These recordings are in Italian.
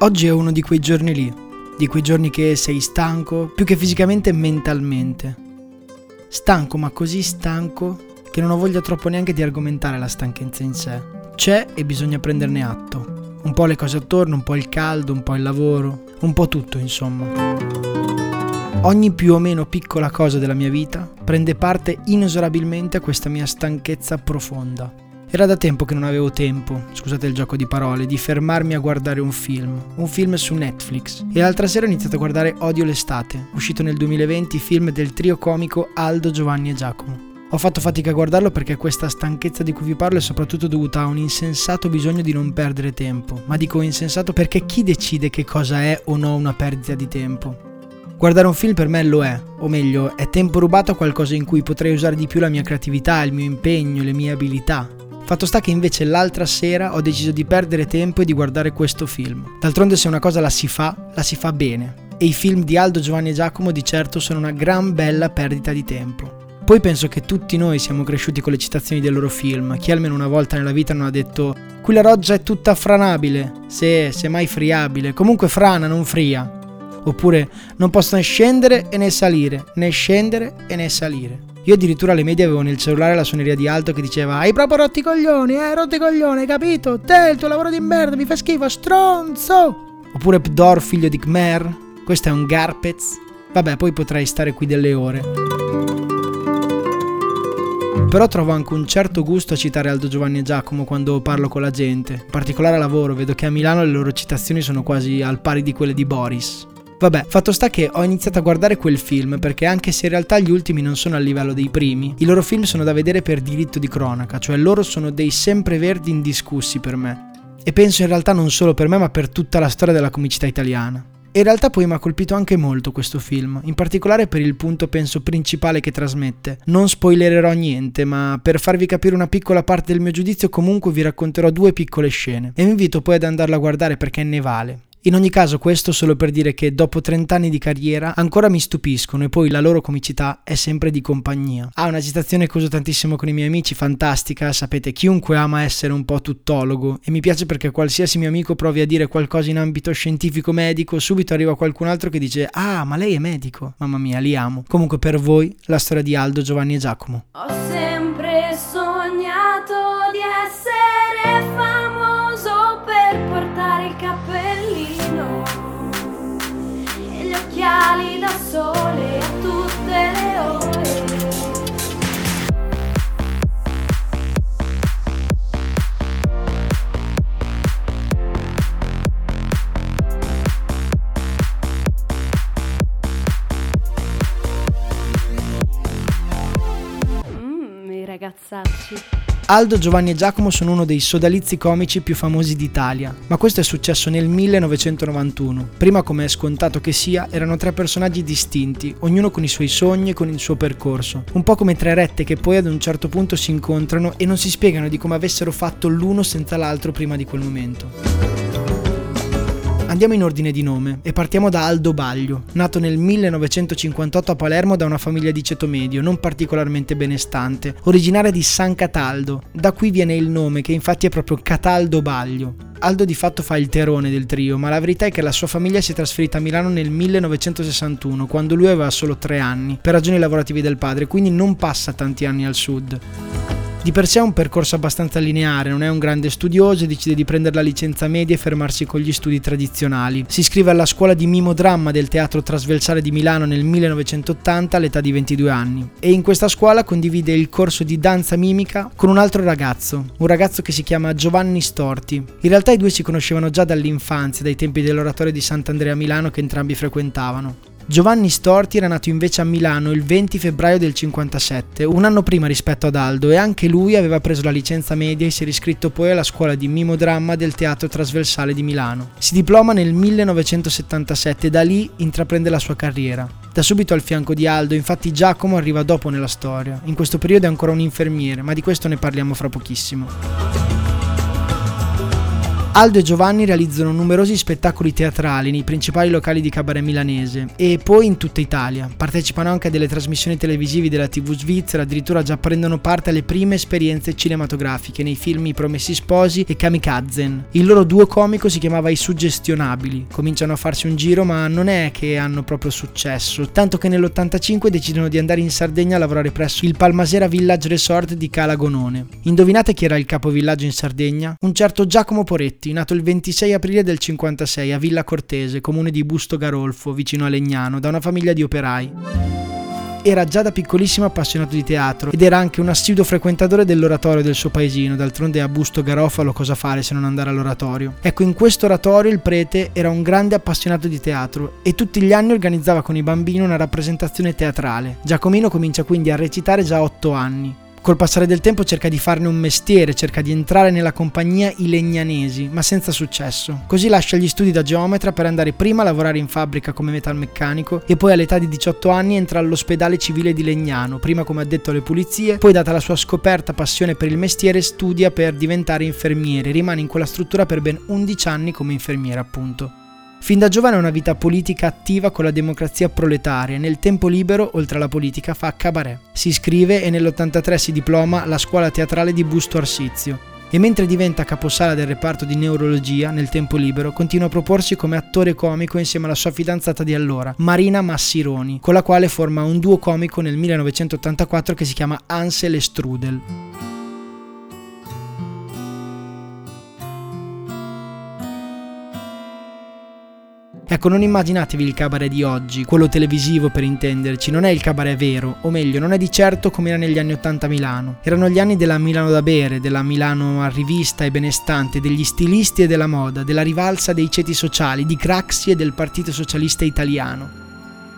Oggi è uno di quei giorni lì, di quei giorni che sei stanco, più che fisicamente, mentalmente. Stanco, ma così stanco che non ho voglia troppo neanche di argomentare la stanchezza in sé. C'è e bisogna prenderne atto. Un po' le cose attorno, un po' il caldo, un po' il lavoro, un po' tutto, insomma. Ogni più o meno piccola cosa della mia vita prende parte inesorabilmente a questa mia stanchezza profonda. Era da tempo che non avevo tempo, scusate il gioco di parole, di fermarmi a guardare un film, un film su Netflix. E l'altra sera ho iniziato a guardare Odio l'estate, uscito nel 2020, film del trio comico Aldo, Giovanni e Giacomo. Ho fatto fatica a guardarlo perché questa stanchezza di cui vi parlo è soprattutto dovuta a un insensato bisogno di non perdere tempo. Ma dico insensato perché chi decide che cosa è o no una perdita di tempo? Guardare un film per me lo è, o meglio, è tempo rubato a qualcosa in cui potrei usare di più la mia creatività, il mio impegno, le mie abilità. Fatto sta che invece l'altra sera ho deciso di perdere tempo e di guardare questo film. D'altronde se una cosa la si fa, la si fa bene. E i film di Aldo, Giovanni e Giacomo di certo sono una gran bella perdita di tempo. Poi penso che tutti noi siamo cresciuti con le citazioni dei loro film. Chi almeno una volta nella vita non ha detto Qui la roggia è tutta franabile, se, se mai friabile, comunque frana, non fria. Oppure non posso né scendere e né salire, né scendere e né salire. Io addirittura alle medie avevo nel cellulare la suoneria di Alto che diceva Hai proprio rotti coglioni, eh, rotti coglioni, hai capito? Te, il tuo lavoro di merda, mi fa schifo, stronzo! Oppure Pdor, figlio di Khmer. Questo è un Garpez. Vabbè, poi potrei stare qui delle ore. Però trovo anche un certo gusto a citare Aldo Giovanni e Giacomo quando parlo con la gente. In particolare a lavoro, vedo che a Milano le loro citazioni sono quasi al pari di quelle di Boris. Vabbè, fatto sta che ho iniziato a guardare quel film perché anche se in realtà gli ultimi non sono a livello dei primi, i loro film sono da vedere per diritto di cronaca, cioè loro sono dei sempreverdi indiscussi per me. E penso in realtà non solo per me ma per tutta la storia della comicità italiana. In realtà poi mi ha colpito anche molto questo film, in particolare per il punto penso principale che trasmette. Non spoilererò niente, ma per farvi capire una piccola parte del mio giudizio comunque vi racconterò due piccole scene e vi invito poi ad andarlo a guardare perché ne vale. In ogni caso questo solo per dire che dopo 30 anni di carriera ancora mi stupiscono e poi la loro comicità è sempre di compagnia. Ha ah, una citazione che uso tantissimo con i miei amici, fantastica, sapete chiunque ama essere un po' tuttologo e mi piace perché qualsiasi mio amico provi a dire qualcosa in ambito scientifico medico subito arriva qualcun altro che dice ah ma lei è medico, mamma mia li amo. Comunque per voi la storia di Aldo, Giovanni e Giacomo. Ho sempre i ragazzacci. Aldo, Giovanni e Giacomo sono uno dei sodalizi comici più famosi d'Italia, ma questo è successo nel 1991. Prima, come è scontato che sia, erano tre personaggi distinti, ognuno con i suoi sogni e con il suo percorso. Un po' come tre rette che poi ad un certo punto si incontrano e non si spiegano di come avessero fatto l'uno senza l'altro prima di quel momento. Andiamo in ordine di nome e partiamo da Aldo Baglio, nato nel 1958 a Palermo da una famiglia di ceto medio, non particolarmente benestante, originaria di San Cataldo. Da qui viene il nome, che infatti è proprio Cataldo Baglio. Aldo di fatto fa il terone del trio, ma la verità è che la sua famiglia si è trasferita a Milano nel 1961, quando lui aveva solo tre anni, per ragioni lavorative del padre, quindi non passa tanti anni al sud. Di per sé ha un percorso abbastanza lineare, non è un grande studioso e decide di prendere la licenza media e fermarsi con gli studi tradizionali. Si iscrive alla scuola di mimodramma del Teatro Trasversale di Milano nel 1980 all'età di 22 anni e in questa scuola condivide il corso di danza mimica con un altro ragazzo, un ragazzo che si chiama Giovanni Storti. In realtà i due si conoscevano già dall'infanzia, dai tempi dell'oratorio di Sant'Andrea a Milano che entrambi frequentavano. Giovanni Storti era nato invece a Milano il 20 febbraio del 57, un anno prima rispetto ad Aldo, e anche lui aveva preso la licenza media e si è iscritto poi alla scuola di mimodramma del Teatro Trasversale di Milano. Si diploma nel 1977 e da lì intraprende la sua carriera. Da subito al fianco di Aldo, infatti Giacomo arriva dopo nella storia. In questo periodo è ancora un infermiere, ma di questo ne parliamo fra pochissimo. Aldo e Giovanni realizzano numerosi spettacoli teatrali nei principali locali di cabaret milanese e poi in tutta Italia. Partecipano anche a delle trasmissioni televisive della TV svizzera, addirittura già prendono parte alle prime esperienze cinematografiche nei film I Promessi Sposi e Kamikazen. Il loro duo comico si chiamava I Suggestionabili. Cominciano a farsi un giro, ma non è che hanno proprio successo, tanto che nell'85 decidono di andare in Sardegna a lavorare presso il Palmasera Village Resort di Cala Gonone. Indovinate chi era il capovillaggio in Sardegna? Un certo Giacomo Poretti Giolitti, nato il 26 aprile del 56 a Villa Cortese, comune di Busto Garolfo, vicino a Legnano, da una famiglia di operai. Era già da piccolissimo appassionato di teatro ed era anche un assiduo frequentatore dell'oratorio del suo paesino, d'altronde a Busto Garofalo cosa fare se non andare all'oratorio. Ecco, in questo oratorio il prete era un grande appassionato di teatro e tutti gli anni organizzava con i bambini una rappresentazione teatrale. Giacomino comincia quindi a recitare già a 8 anni. Col passare del tempo cerca di farne un mestiere, cerca di entrare nella compagnia I Legnanesi, ma senza successo. Così lascia gli studi da geometra per andare prima a lavorare in fabbrica come metalmeccanico e poi all'età di 18 anni entra all'ospedale civile di Legnano, prima come addetto alle pulizie, poi data la sua scoperta passione per il mestiere studia per diventare infermiere, rimane in quella struttura per ben 11 anni come infermiere appunto. Fin da giovane ha una vita politica attiva con la democrazia proletaria e nel tempo libero, oltre alla politica, fa cabaret. Si iscrive e nell'83 si diploma alla scuola teatrale di Busto Arsizio. E mentre diventa caposala del reparto di neurologia nel tempo libero, continua a proporsi come attore comico insieme alla sua fidanzata di allora, Marina Massironi, con la quale forma un duo comico nel 1984 che si chiama Ansel e Strudel. Ecco, non immaginatevi il cabaret di oggi, quello televisivo per intenderci, non è il cabaret vero, o meglio, non è di certo come era negli anni 80 a Milano. Erano gli anni della Milano da bere, della Milano a rivista e benestante, degli stilisti e della moda, della rivalsa dei ceti sociali, di Craxi e del Partito Socialista Italiano.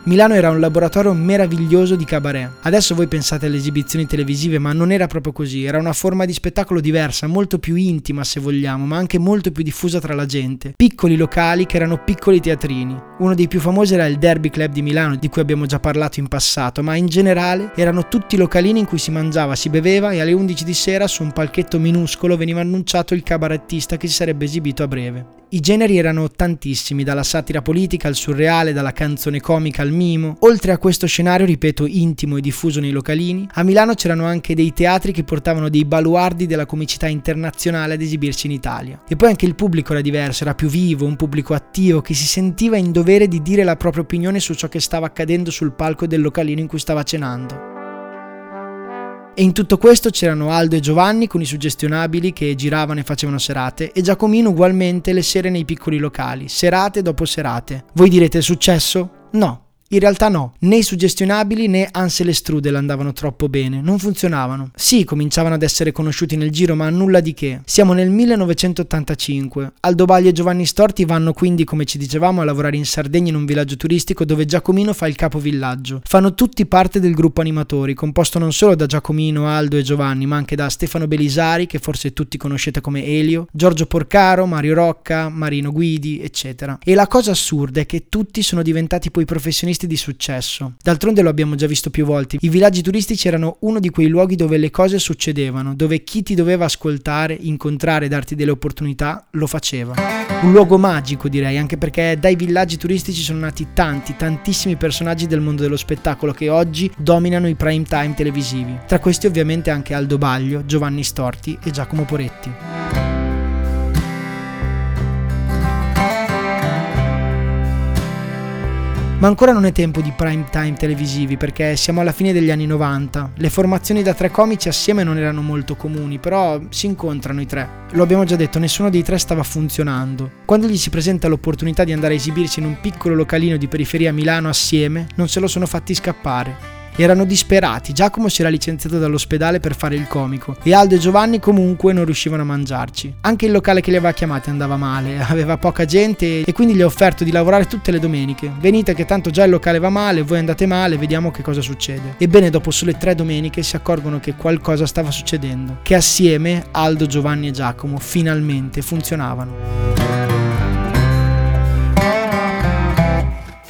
Milano era un laboratorio meraviglioso di cabaret. Adesso voi pensate alle esibizioni televisive, ma non era proprio così, era una forma di spettacolo diversa, molto più intima se vogliamo, ma anche molto più diffusa tra la gente. Piccoli locali che erano piccoli teatrini. Uno dei più famosi era il Derby Club di Milano, di cui abbiamo già parlato in passato, ma in generale erano tutti localini in cui si mangiava, si beveva e alle 11 di sera su un palchetto minuscolo veniva annunciato il cabarettista che si sarebbe esibito a breve. I generi erano tantissimi, dalla satira politica al surreale, dalla canzone comica al mimo. Oltre a questo scenario, ripeto, intimo e diffuso nei localini, a Milano c'erano anche dei teatri che portavano dei baluardi della comicità internazionale ad esibirsi in Italia. E poi anche il pubblico era diverso, era più vivo, un pubblico attivo che si sentiva in dovere di dire la propria opinione su ciò che stava accadendo sul palco del localino in cui stava cenando. E in tutto questo c'erano Aldo e Giovanni con i suggestionabili che giravano e facevano serate e Giacomino ugualmente le sere nei piccoli locali, serate dopo serate. Voi direte è successo? No, in realtà no, né i suggestionabili né Ansel e Strudel andavano troppo bene, non funzionavano. Sì, cominciavano ad essere conosciuti nel giro, ma nulla di che. Siamo nel 1985. Aldo Bagli e Giovanni Storti vanno quindi, come ci dicevamo, a lavorare in Sardegna in un villaggio turistico dove Giacomino fa il capovillaggio. Fanno tutti parte del gruppo animatori, composto non solo da Giacomino, Aldo e Giovanni, ma anche da Stefano Belisari, che forse tutti conoscete come Elio, Giorgio Porcaro, Mario Rocca, Marino Guidi, eccetera. E la cosa assurda è che tutti sono diventati poi professionisti turisti di successo. D'altronde lo abbiamo già visto più volte. I villaggi turistici erano uno di quei luoghi dove le cose succedevano, dove chi ti doveva ascoltare, incontrare, darti delle opportunità, lo faceva. Un luogo magico direi, anche perché dai villaggi turistici sono nati tanti, tantissimi personaggi del mondo dello spettacolo che oggi dominano i prime time televisivi. Tra questi ovviamente anche Aldo Baglio, Giovanni Storti e Giacomo Poretti. Ma ancora non è tempo di prime time televisivi perché siamo alla fine degli anni 90. Le formazioni da tre comici assieme non erano molto comuni, però si incontrano i tre. Lo abbiamo già detto, nessuno dei tre stava funzionando. Quando gli si presenta l'opportunità di andare a esibirsi in un piccolo localino di periferia a Milano assieme, non se lo sono fatti scappare. Erano disperati, Giacomo si era licenziato dall'ospedale per fare il comico e Aldo e Giovanni comunque non riuscivano a mangiarci. Anche il locale che li aveva chiamati andava male, aveva poca gente e quindi gli ha offerto di lavorare tutte le domeniche. Venite che tanto già il locale va male, voi andate male, vediamo che cosa succede. Ebbene, dopo sole tre domeniche si accorgono che qualcosa stava succedendo, che assieme Aldo, Giovanni e Giacomo finalmente funzionavano.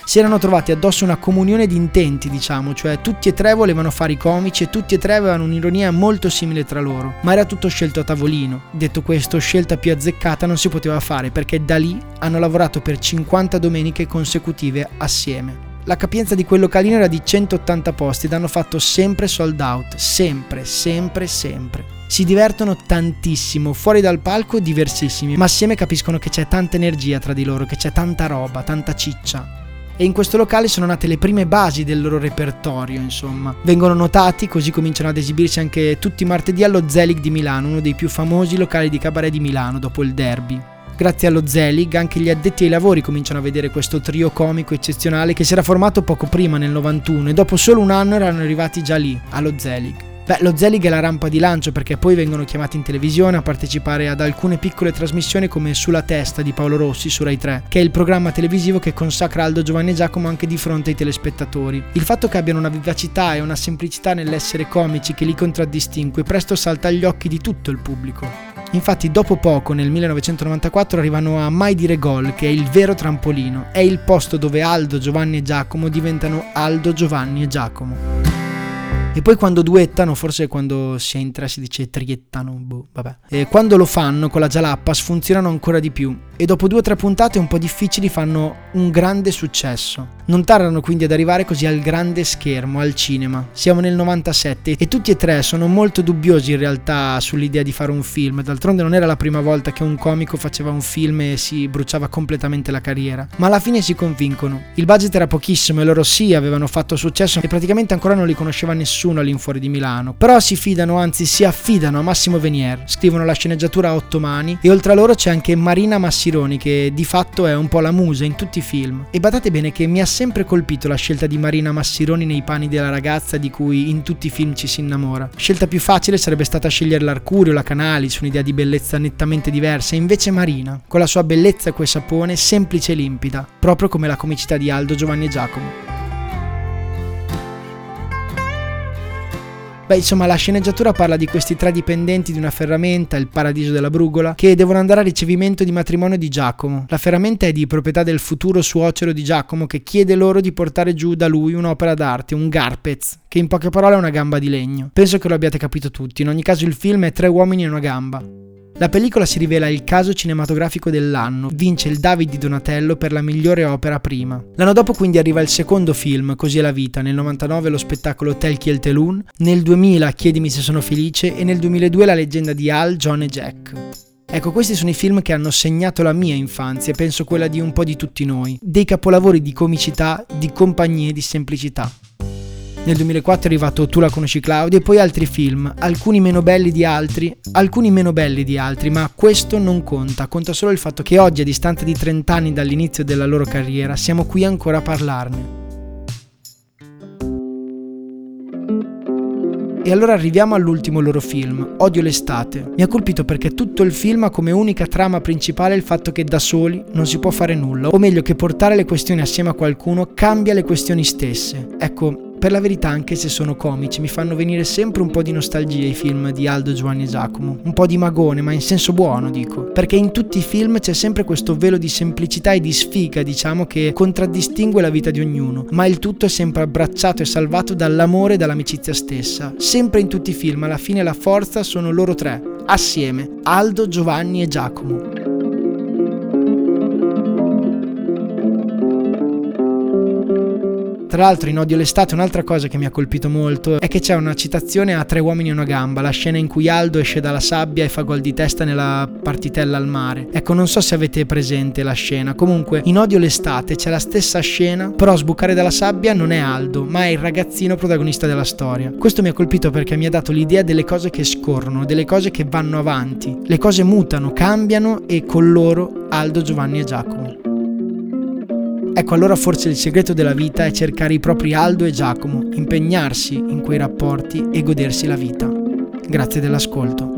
Si erano trovati addosso una comunione di intenti, diciamo, cioè tutti e tre volevano fare i comici e tutti e tre avevano un'ironia molto simile tra loro, ma era tutto scelto a tavolino. Detto questo, scelta più azzeccata non si poteva fare perché da lì hanno lavorato per 50 domeniche consecutive assieme. La capienza di quel localino era di 180 posti ed hanno fatto sempre sold out, sempre, sempre, sempre. Si divertono tantissimo, fuori dal palco diversissimi, ma assieme capiscono che c'è tanta energia tra di loro, che c'è tanta roba, tanta ciccia e in questo locale sono nate le prime basi del loro repertorio, insomma. Vengono notati, così cominciano ad esibirsi anche tutti i martedì allo Zelig di Milano, uno dei più famosi locali di cabaret di Milano dopo il derby. Grazie allo Zelig anche gli addetti ai lavori cominciano a vedere questo trio comico eccezionale che si era formato poco prima nel 91 e dopo solo un anno erano arrivati già lì, allo Zelig. Beh, lo Zelig è la rampa di lancio perché poi vengono chiamati in televisione a partecipare ad alcune piccole trasmissioni come Sulla testa di Paolo Rossi su Rai 3, che è il programma televisivo che consacra Aldo Giovanni e Giacomo anche di fronte ai telespettatori. Il fatto che abbiano una vivacità e una semplicità nell'essere comici che li contraddistingue presto salta agli occhi di tutto il pubblico. Infatti dopo poco, nel 1994, arrivano a Mai dire gol, che è il vero trampolino. È il posto dove Aldo, Giovanni e Giacomo diventano Aldo, Giovanni e Giacomo. E poi quando duettano, forse quando si tre si dice triettano, boh, vabbè. E quando lo fanno con la Jalappas funzionano ancora di più e dopo due o tre puntate un po' difficili fanno un grande successo. Non tardano quindi ad arrivare così al grande schermo, al cinema. Siamo nel 97 e tutti e tre sono molto dubbiosi in realtà sull'idea di fare un film. D'altronde non era la prima volta che un comico faceva un film e si bruciava completamente la carriera. Ma alla fine si convincono. Il budget era pochissimo e loro sì avevano fatto successo e praticamente ancora non li conosceva nessuno all'infuori di Milano. Però si fidano, anzi si affidano a Massimo Venier. Scrivono la sceneggiatura a otto mani e oltre a loro c'è anche Marina Massimo Sironi che di fatto è un po' la musa in tutti i film. E badate bene che mi ha sempre colpito la scelta di Marina Massironi nei panni della ragazza di cui in tutti i film ci si innamora. Scelta più facile sarebbe stata scegliere l'Arcurio, la Canali, su un'idea di bellezza nettamente diversa, invece Marina, con la sua bellezza e quel sapone semplice e limpida, proprio come la comicità di Aldo, Giovanni e Giacomo. Beh, insomma, la sceneggiatura parla di questi tre dipendenti di una ferramenta, il paradiso della Brugola, che devono andare a ricevimento di matrimonio di Giacomo. La ferramenta è di proprietà del futuro suocero di Giacomo che chiede loro di portare giù da lui un'opera d'arte, un garpez, che in poche parole è una gamba di legno. Penso che lo abbiate capito tutti, in ogni caso il film è tre uomini e una gamba. La pellicola si rivela il caso cinematografico dell'anno, vince il David di Donatello per la migliore opera prima. L'anno dopo quindi arriva il secondo film, Così è la vita, nel 99 lo spettacolo Telchi el Telun, nel 2000 Chiedimi se sono felice e nel 2002 la leggenda di Al, John e Jack. Ecco, questi sono i film che hanno segnato la mia infanzia e penso quella di un po' di tutti noi, dei capolavori di comicità, di compagnia e di semplicità. Nel 2004 è arrivato Tu la conosci Claudia e poi altri film, alcuni meno belli di altri, alcuni meno belli di altri, ma questo non conta, conta solo il fatto che oggi a distanza di 30 anni dall'inizio della loro carriera siamo qui ancora a parlarne. E allora arriviamo all'ultimo loro film, Odio l'estate. Mi ha colpito perché tutto il film ha come unica trama principale il fatto che da soli non si può fare nulla, o meglio che portare le questioni assieme a qualcuno cambia le questioni stesse. Ecco, per la verità, anche se sono comici, mi fanno venire sempre un po' di nostalgia i film di Aldo, Giovanni e Giacomo. Un po' di magone, ma in senso buono, dico. Perché in tutti i film c'è sempre questo velo di semplicità e di sfiga, diciamo, che contraddistingue la vita di ognuno. Ma il tutto è sempre abbracciato e salvato dall'amore e dall'amicizia stessa. Sempre in tutti i film, alla fine la forza sono loro tre, assieme, Aldo, Giovanni e Giacomo. Tra l'altro in Odio l'estate un'altra cosa che mi ha colpito molto è che c'è una citazione a Tre uomini e una gamba, la scena in cui Aldo esce dalla sabbia e fa gol di testa nella partitella al mare. Ecco, non so se avete presente la scena, comunque in Odio l'estate c'è la stessa scena, però a sbucare dalla sabbia non è Aldo, ma è il ragazzino protagonista della storia. Questo mi ha colpito perché mi ha dato l'idea delle cose che scorrono, delle cose che vanno avanti. Le cose mutano, cambiano e con loro Aldo, Giovanni e Giacomo. Ecco allora forse il segreto della vita è cercare i propri Aldo e Giacomo, impegnarsi in quei rapporti e godersi la vita. Grazie dell'ascolto.